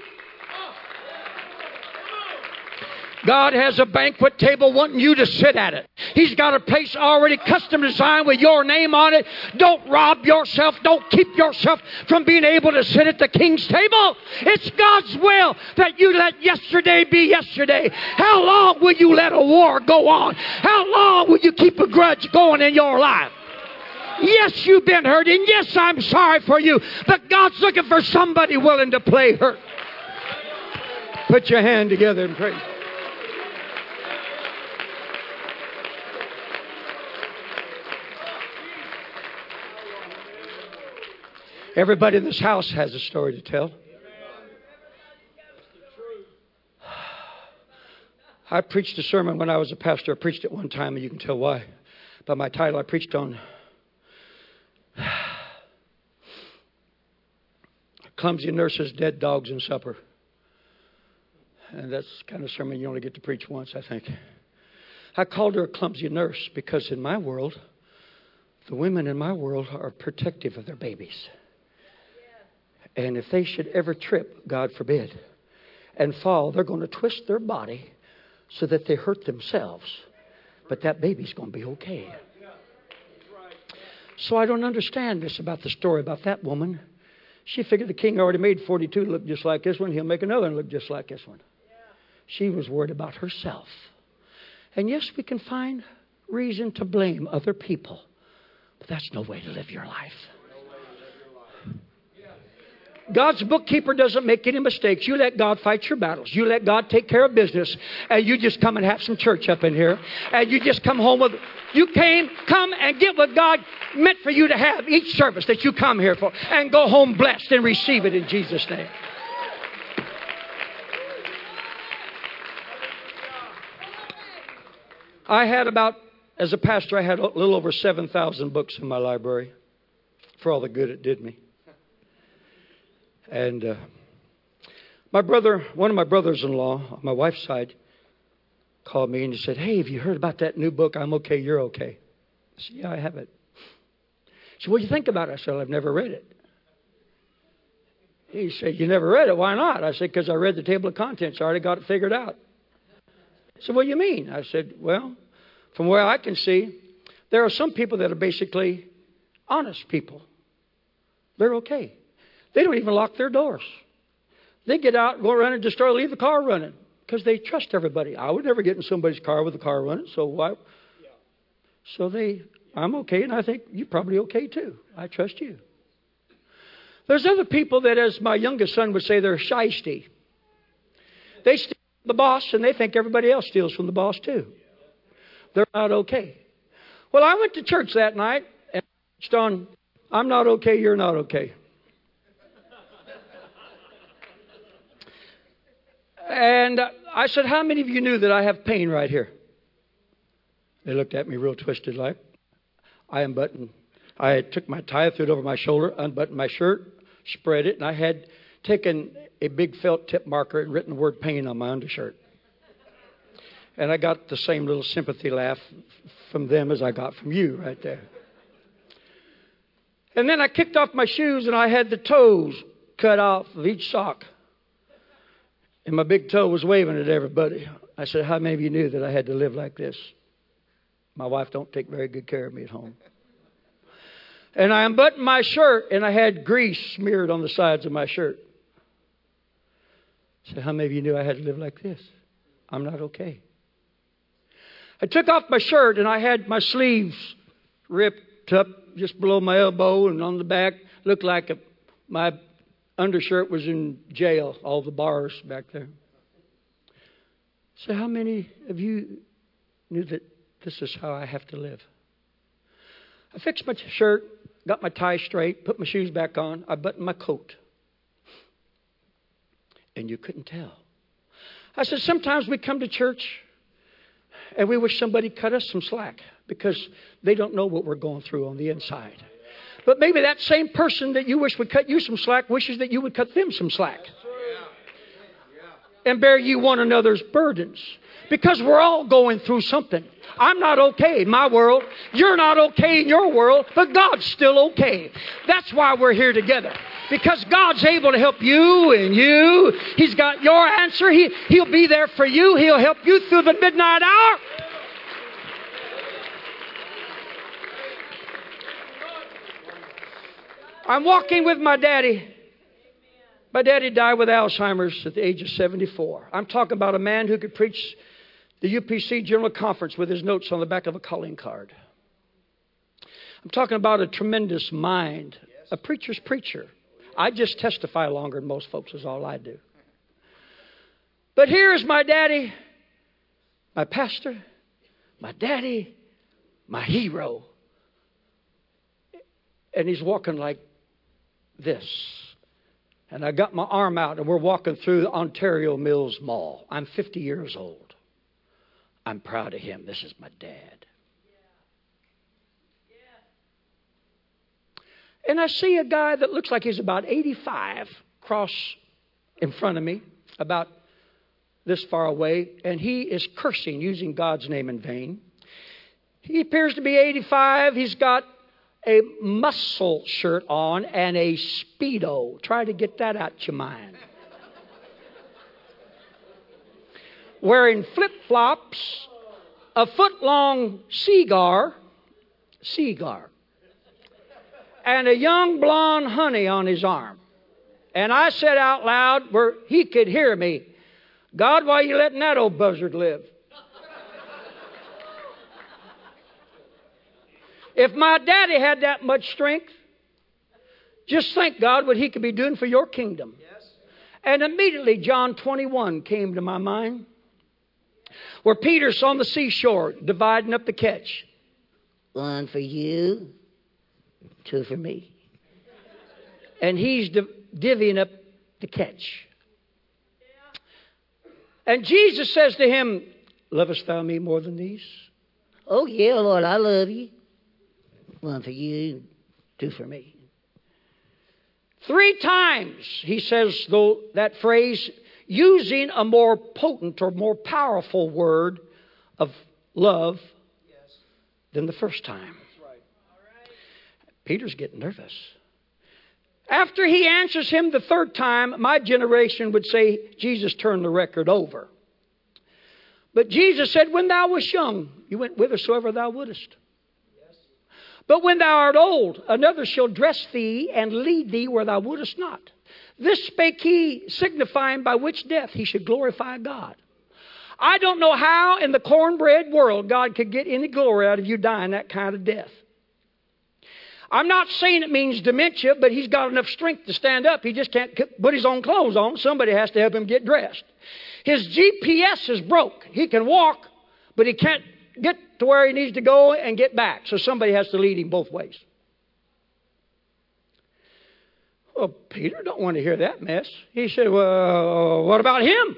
God has a banquet table wanting you to sit at it. He's got a place already custom designed with your name on it. Don't rob yourself. Don't keep yourself from being able to sit at the king's table. It's God's will that you let yesterday be yesterday. How long will you let a war go on? How long will you keep a grudge going in your life? Yes, you've been hurt, and yes, I'm sorry for you, but God's looking for somebody willing to play hurt. Put your hand together and pray. Everybody in this house has a story to tell. I preached a sermon when I was a pastor. I preached it one time, and you can tell why. By my title, I preached on clumsy nurses, dead dogs, and supper. And that's kind of sermon you only get to preach once, I think. I called her a clumsy nurse because in my world, the women in my world are protective of their babies. And if they should ever trip, God forbid, and fall, they're going to twist their body so that they hurt themselves. But that baby's going to be okay. So I don't understand this about the story about that woman. She figured the king already made 42 look just like this one. He'll make another one look just like this one. She was worried about herself. And yes, we can find reason to blame other people, but that's no way to live your life. God's bookkeeper doesn't make any mistakes. You let God fight your battles. You let God take care of business. And you just come and have some church up in here. And you just come home with, you came, come and get what God meant for you to have each service that you come here for. And go home blessed and receive it in Jesus' name. I had about, as a pastor, I had a little over 7,000 books in my library for all the good it did me. And uh, my brother, one of my brothers in law on my wife's side, called me and he said, Hey, have you heard about that new book? I'm okay, you're okay. I said, Yeah, I have it. Said, What do you think about it? I said, I've never read it. He said, You never read it? Why not? I said, Because I read the table of contents. I already got it figured out. He said, What do you mean? I said, Well, from where I can see, there are some people that are basically honest people. They're okay. They don't even lock their doors. They get out, go around and destroy, leave the car running because they trust everybody. I would never get in somebody's car with the car running, so why? So they, I'm okay, and I think you're probably okay too. I trust you. There's other people that, as my youngest son would say, they're shisty. They steal from the boss, and they think everybody else steals from the boss too. They're not okay. Well, I went to church that night and preached on, I'm not okay, you're not okay. And I said, How many of you knew that I have pain right here? They looked at me real twisted like. I unbuttoned. I took my tie, threw it over my shoulder, unbuttoned my shirt, spread it, and I had taken a big felt tip marker and written the word pain on my undershirt. And I got the same little sympathy laugh from them as I got from you right there. And then I kicked off my shoes and I had the toes cut off of each sock. And my big toe was waving at everybody. I said, How many of you knew that I had to live like this? My wife don't take very good care of me at home. And I unbuttoned my shirt and I had grease smeared on the sides of my shirt. I said, How many of you knew I had to live like this? I'm not okay. I took off my shirt and I had my sleeves ripped up just below my elbow and on the back. Looked like a, my undershirt was in jail, all the bars back there. So, how many of you knew that this is how I have to live? I fixed my shirt, got my tie straight, put my shoes back on, I buttoned my coat. And you couldn't tell. I said, sometimes we come to church and we wish somebody cut us some slack because they don't know what we're going through on the inside. But maybe that same person that you wish would cut you some slack wishes that you would cut them some slack. And bear you one another's burdens. Because we're all going through something. I'm not okay in my world. You're not okay in your world, but God's still okay. That's why we're here together. Because God's able to help you and you. He's got your answer. He, he'll be there for you. He'll help you through the midnight hour. I'm walking with my daddy. My daddy died with Alzheimer's at the age of 74. I'm talking about a man who could preach the UPC General Conference with his notes on the back of a calling card. I'm talking about a tremendous mind, a preacher's preacher. I just testify longer than most folks, is all I do. But here is my daddy, my pastor, my daddy, my hero. And he's walking like this. And I got my arm out, and we're walking through the Ontario Mills Mall. I'm 50 years old. I'm proud of him. This is my dad. And I see a guy that looks like he's about 85 cross in front of me, about this far away, and he is cursing using God's name in vain. He appears to be 85. He's got a muscle shirt on and a Speedo. Try to get that out your mind. Wearing flip flops, a foot long cigar, cigar, and a young blonde honey on his arm. And I said out loud where he could hear me, God, why are you letting that old buzzard live? If my daddy had that much strength, just think, God, what he could be doing for your kingdom. Yes. And immediately John 21 came to my mind, where Peter's on the seashore dividing up the catch. One for you, two for me. And he's divvying up the catch. And Jesus says to him, Lovest thou me more than these? Oh, yeah, Lord, I love you. One for you, two for me. Three times he says though that phrase using a more potent or more powerful word of love than the first time. Peter's getting nervous. After he answers him the third time, my generation would say Jesus turned the record over. But Jesus said, When thou wast young, you went whithersoever thou wouldest. But when thou art old, another shall dress thee and lead thee where thou wouldest not. This spake he, signifying by which death he should glorify God. I don't know how in the cornbread world God could get any glory out of you dying that kind of death. I'm not saying it means dementia, but he's got enough strength to stand up. He just can't put his own clothes on. Somebody has to help him get dressed. His GPS is broke. He can walk, but he can't get to where he needs to go and get back. So somebody has to lead him both ways. Well, Peter don't want to hear that mess. He said, Well, what about him?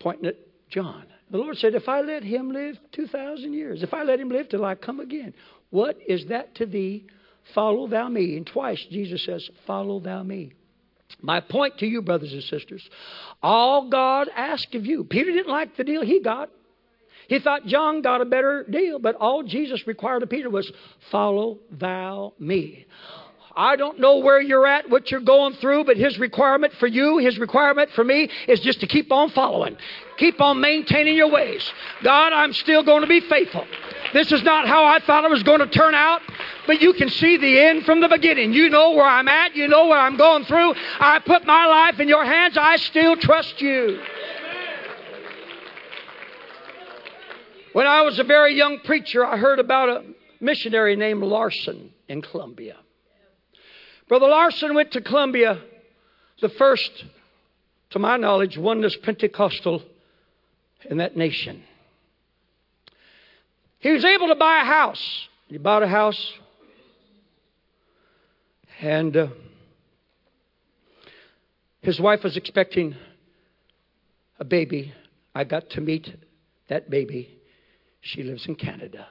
Pointing at John. The Lord said, If I let him live 2,000 years, if I let him live till I come again, what is that to thee? Follow thou me. And twice Jesus says, Follow thou me. My point to you, brothers and sisters, all God asked of you, Peter didn't like the deal he got. He thought John got a better deal, but all Jesus required of Peter was, Follow thou me. I don't know where you're at, what you're going through, but His requirement for you, His requirement for me, is just to keep on following. Keep on maintaining your ways. God, I'm still going to be faithful. This is not how I thought it was going to turn out, but you can see the end from the beginning. You know where I'm at, you know what I'm going through. I put my life in your hands, I still trust you. When I was a very young preacher, I heard about a missionary named Larson in Colombia. Brother Larson went to Colombia, the first, to my knowledge, oneness Pentecostal in that nation. He was able to buy a house. He bought a house, and uh, his wife was expecting a baby. I got to meet that baby. She lives in Canada.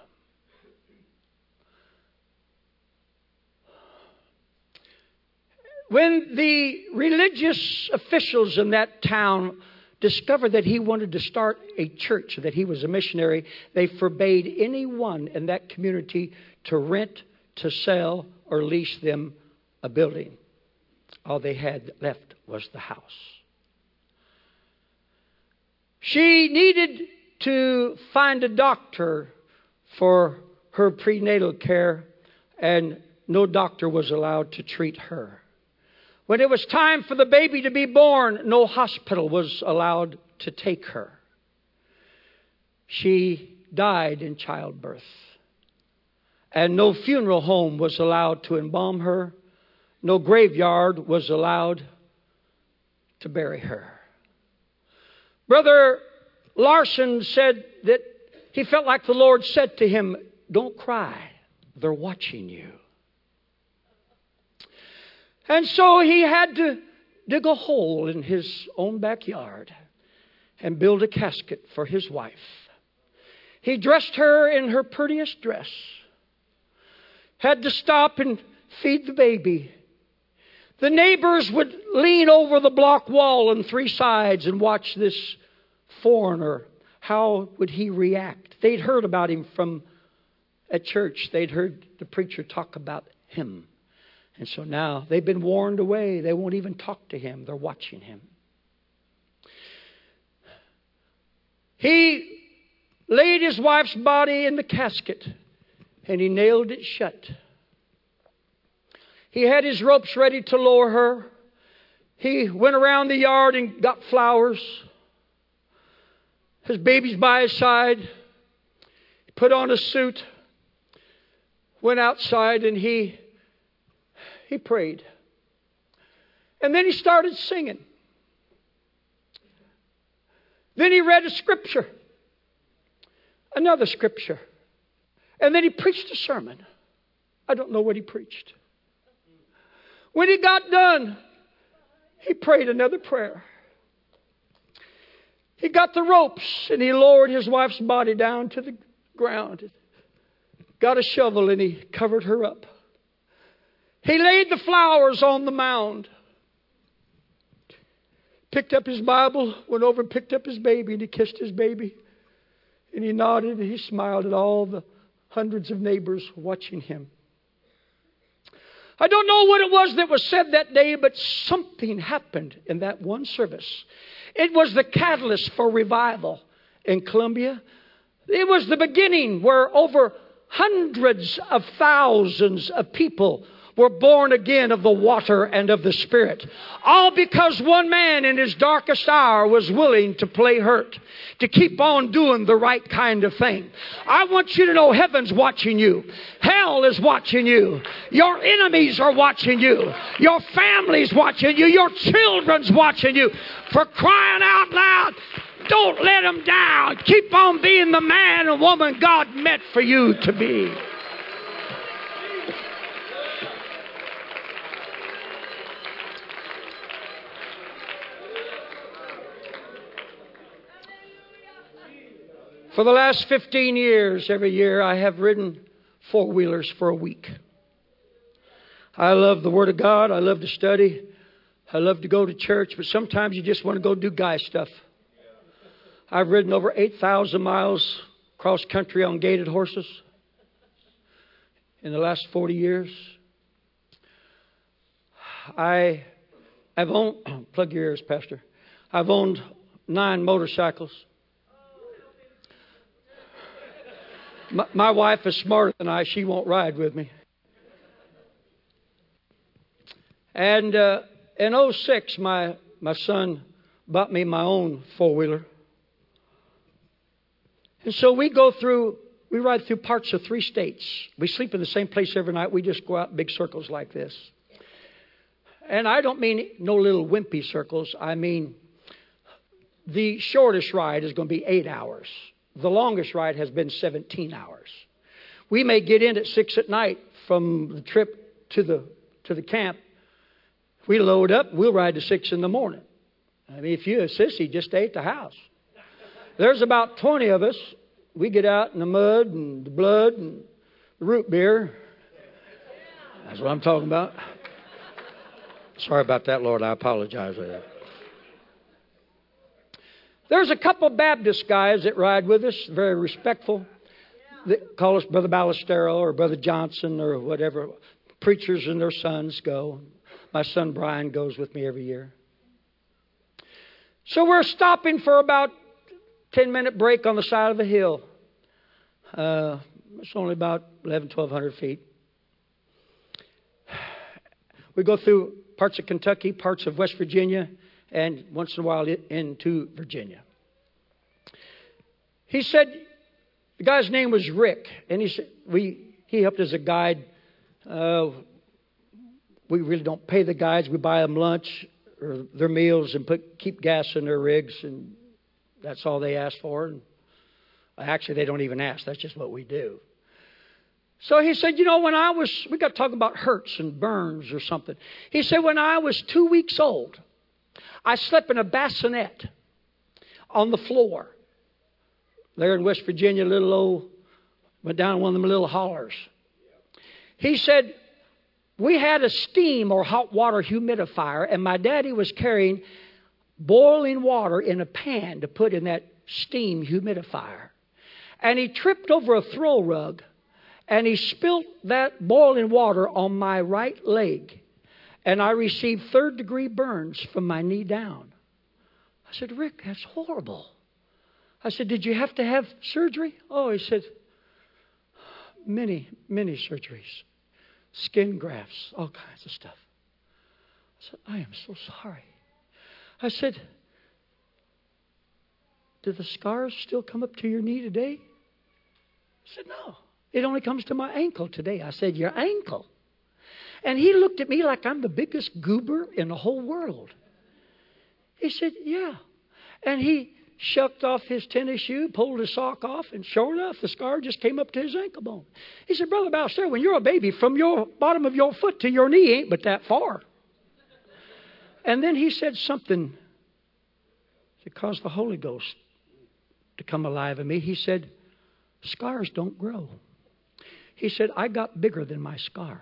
When the religious officials in that town discovered that he wanted to start a church, that he was a missionary, they forbade anyone in that community to rent, to sell, or lease them a building. All they had left was the house. She needed to find a doctor for her prenatal care, and no doctor was allowed to treat her. When it was time for the baby to be born, no hospital was allowed to take her. She died in childbirth. And no funeral home was allowed to embalm her. No graveyard was allowed to bury her. Brother Larson said that he felt like the Lord said to him, Don't cry, they're watching you. And so he had to dig a hole in his own backyard and build a casket for his wife. He dressed her in her prettiest dress, had to stop and feed the baby. The neighbors would lean over the block wall on three sides and watch this foreigner. How would he react? They'd heard about him from at church, they'd heard the preacher talk about him. And so now they've been warned away. They won't even talk to him, they're watching him. He laid his wife's body in the casket and he nailed it shut. He had his ropes ready to lower her. He went around the yard and got flowers. His baby's by his side. He put on a suit, went outside, and he he prayed. And then he started singing. Then he read a scripture, another scripture. And then he preached a sermon. I don't know what he preached. When he got done, he prayed another prayer. He got the ropes and he lowered his wife's body down to the ground. Got a shovel and he covered her up. He laid the flowers on the mound. Picked up his Bible, went over and picked up his baby, and he kissed his baby. And he nodded and he smiled at all the hundreds of neighbors watching him. I don't know what it was that was said that day, but something happened in that one service. It was the catalyst for revival in Colombia. It was the beginning where over hundreds of thousands of people were born again of the water and of the Spirit. All because one man in his darkest hour was willing to play hurt, to keep on doing the right kind of thing. I want you to know heaven's watching you. Hell is watching you. Your enemies are watching you. Your family's watching you. Your children's watching you. For crying out loud, don't let them down. Keep on being the man and woman God meant for you to be. For the last 15 years, every year, I have ridden four wheelers for a week. I love the Word of God. I love to study. I love to go to church, but sometimes you just want to go do guy stuff. I've ridden over 8,000 miles cross country on gaited horses in the last 40 years. I, I've owned, plug your ears, Pastor. I've owned nine motorcycles. My, wife is smarter than I. She won't ride with me. And uh, in 06, my, my son bought me my own four wheeler. And so we go through, we ride through parts of three states. We sleep in the same place every night. We just go out big circles like this. And I don't mean no little wimpy circles. I mean, the shortest ride is going to be eight hours. The longest ride has been 17 hours. We may get in at six at night from the trip to the to the camp. If we load up, we'll ride to six in the morning. I mean, if you're a sissy, just stay at the house. There's about 20 of us. We get out in the mud and the blood and the root beer. That's what I'm talking about. Sorry about that, Lord. I apologize for that. There's a couple Baptist guys that ride with us, very respectful. They call us Brother Ballestero or Brother Johnson or whatever. Preachers and their sons go. My son Brian goes with me every year. So we're stopping for about 10 minute break on the side of a hill. Uh, it's only about 11, 1200 feet. We go through parts of Kentucky, parts of West Virginia, and once in a while into Virginia. He said, the guy's name was Rick, and he said, we, he helped as a guide. Uh, we really don't pay the guides. We buy them lunch or their meals and put keep gas in their rigs, and that's all they ask for. And actually, they don't even ask. That's just what we do. So he said, you know, when I was, we got talking about hurts and burns or something. He said, when I was two weeks old, I slept in a bassinet on the floor there in West Virginia, A little old, went down one of them little hollers. He said, we had a steam or hot water humidifier, and my daddy was carrying boiling water in a pan to put in that steam humidifier. And he tripped over a throw rug and he spilt that boiling water on my right leg and I received third degree burns from my knee down. I said, Rick, that's horrible. I said, Did you have to have surgery? Oh, he said, Many, many surgeries, skin grafts, all kinds of stuff. I said, I am so sorry. I said, Do the scars still come up to your knee today? He said, No. It only comes to my ankle today. I said, Your ankle? And he looked at me like I'm the biggest goober in the whole world. He said, Yeah. And he shucked off his tennis shoe, pulled his sock off, and sure enough, the scar just came up to his ankle bone. He said, Brother Balster, when you're a baby, from your bottom of your foot to your knee ain't but that far. And then he said something that caused the Holy Ghost to come alive in me. He said, Scars don't grow. He said, I got bigger than my scar.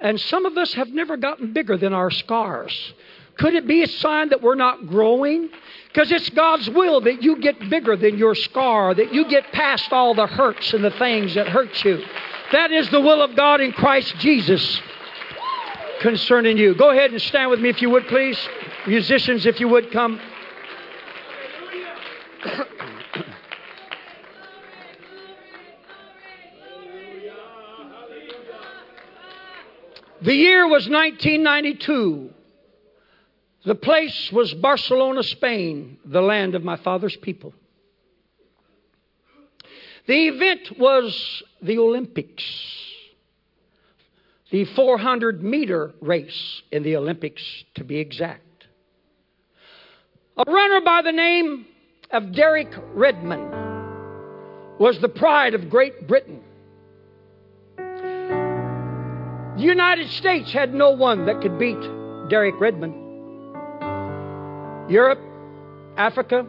And some of us have never gotten bigger than our scars. Could it be a sign that we're not growing? Because it's God's will that you get bigger than your scar, that you get past all the hurts and the things that hurt you. That is the will of God in Christ Jesus concerning you. Go ahead and stand with me if you would, please. Musicians, if you would come. The year was 1992. The place was Barcelona, Spain, the land of my father's people. The event was the Olympics, the 400 meter race in the Olympics, to be exact. A runner by the name of Derek Redmond was the pride of Great Britain. The United States had no one that could beat Derek Redmond. Europe, Africa,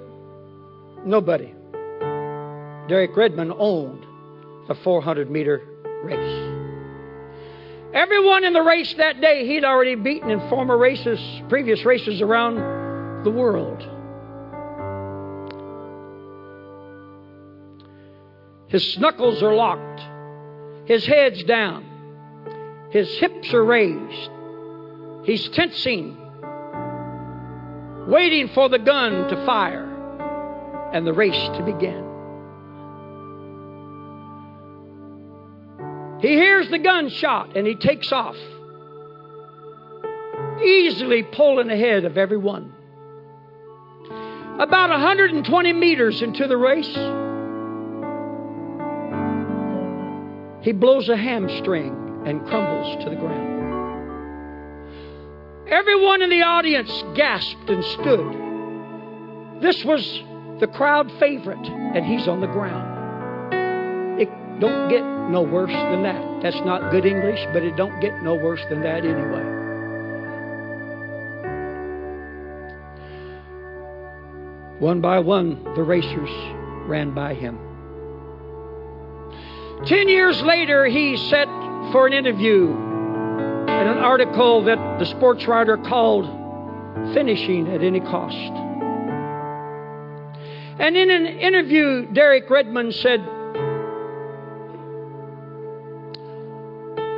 nobody. Derek Redmond owned the 400 meter race. Everyone in the race that day he'd already beaten in former races, previous races around the world. His knuckles are locked, his head's down, his hips are raised. He's tensing, waiting for the gun to fire and the race to begin. He hears the gunshot and he takes off, easily pulling ahead of everyone. About 120 meters into the race, he blows a hamstring and crumbles to the ground. Everyone in the audience gasped and stood. This was the crowd favorite, and he's on the ground. It don't get no worse than that. That's not good English, but it don't get no worse than that anyway. One by one, the racers ran by him. Ten years later, he set for an interview in an article that the sports writer called Finishing at Any Cost. And in an interview, Derek Redmond said,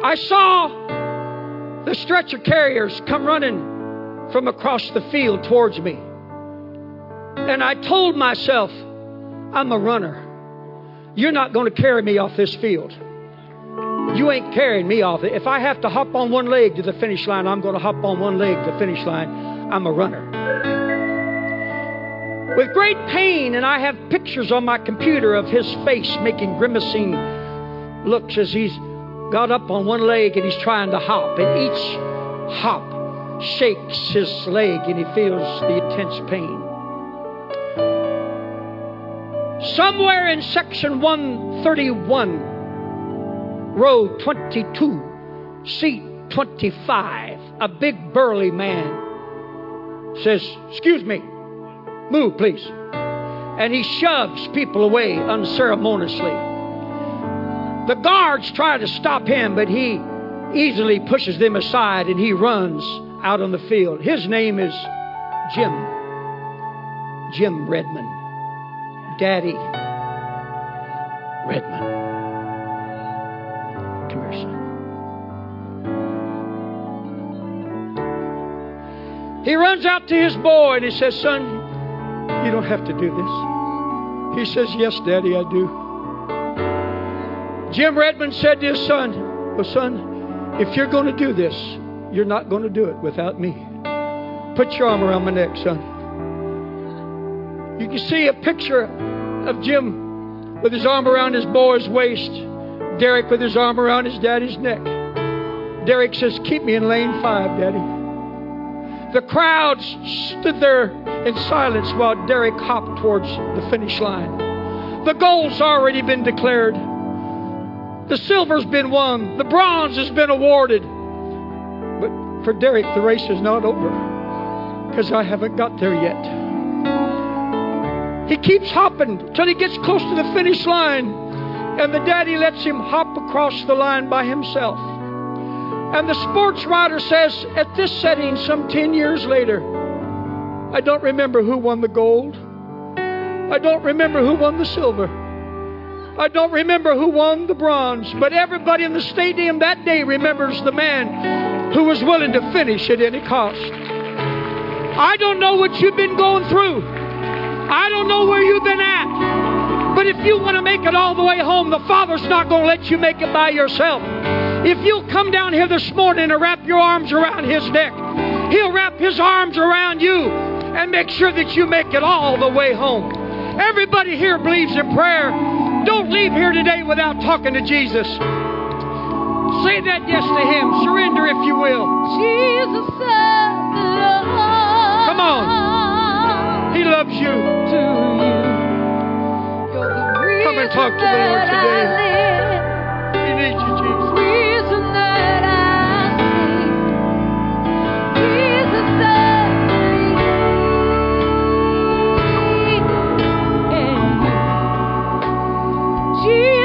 I saw the stretcher carriers come running from across the field towards me. And I told myself, I'm a runner. You're not going to carry me off this field. You ain't carrying me off. If I have to hop on one leg to the finish line, I'm going to hop on one leg to the finish line. I'm a runner. With great pain, and I have pictures on my computer of his face making grimacing looks as he's got up on one leg and he's trying to hop. And each hop shakes his leg and he feels the intense pain. Somewhere in section 131, row 22, seat 25, a big burly man says, Excuse me, move please. And he shoves people away unceremoniously. The guards try to stop him, but he easily pushes them aside and he runs out on the field. His name is Jim. Jim Redmond. Daddy Redmond. He runs out to his boy and he says, Son, you don't have to do this. He says, Yes, Daddy, I do. Jim Redmond said to his son, Well, son, if you're going to do this, you're not going to do it without me. Put your arm around my neck, son. You can see a picture of Jim with his arm around his boy's waist, Derek with his arm around his daddy's neck. Derek says, Keep me in lane five, Daddy. The crowd stood there in silence while Derek hopped towards the finish line. The gold's already been declared. The silver's been won. The bronze has been awarded. But for Derek, the race is not over because I haven't got there yet. He keeps hopping till he gets close to the finish line, and the daddy lets him hop across the line by himself. And the sports writer says, at this setting, some 10 years later, I don't remember who won the gold. I don't remember who won the silver. I don't remember who won the bronze. But everybody in the stadium that day remembers the man who was willing to finish at any cost. I don't know what you've been going through. I don't know where you've been at. But if you want to make it all the way home, the Father's not going to let you make it by yourself. If you'll come down here this morning and wrap your arms around His neck, He'll wrap His arms around you and make sure that you make it all the way home. Everybody here believes in prayer. Don't leave here today without talking to Jesus. Say that yes to Him. Surrender if you will. Jesus Come on. He loves you. to you. You're the Come and talk to the Lord today. He needs you, Jesus.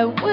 I